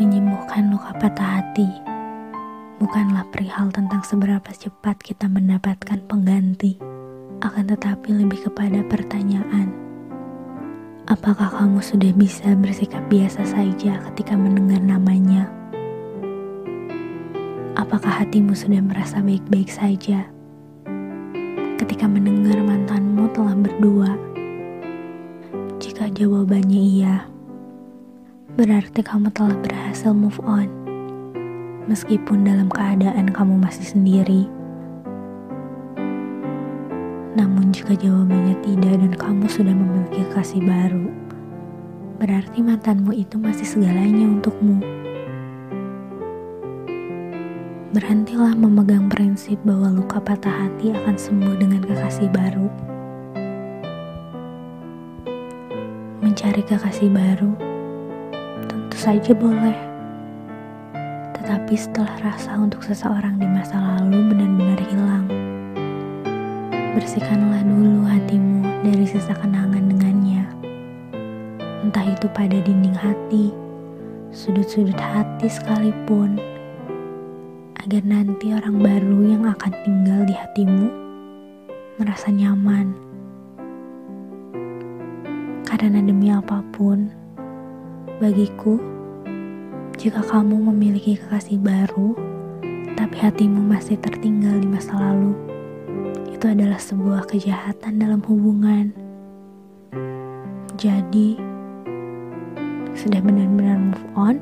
Luka patah hati bukanlah perihal tentang seberapa cepat kita mendapatkan pengganti, akan tetapi lebih kepada pertanyaan. Apakah kamu sudah bisa bersikap biasa saja ketika mendengar namanya? Apakah hatimu sudah merasa baik-baik saja ketika mendengar mantanmu telah berdua? Jika jawabannya iya, berarti kamu telah berhasil move on. Meskipun dalam keadaan kamu masih sendiri. Namun jika jawabannya tidak dan kamu sudah memiliki kasih baru, berarti mantanmu itu masih segalanya untukmu. Berhentilah memegang prinsip bahwa luka patah hati akan sembuh dengan kekasih baru. Mencari kekasih baru saja boleh. Tetapi setelah rasa untuk seseorang di masa lalu benar-benar hilang, bersihkanlah dulu hatimu dari sisa kenangan dengannya. Entah itu pada dinding hati, sudut-sudut hati sekalipun, agar nanti orang baru yang akan tinggal di hatimu merasa nyaman. Karena demi apa pun, Bagiku, jika kamu memiliki kekasih baru, tapi hatimu masih tertinggal di masa lalu, itu adalah sebuah kejahatan dalam hubungan. Jadi, sudah benar-benar move on?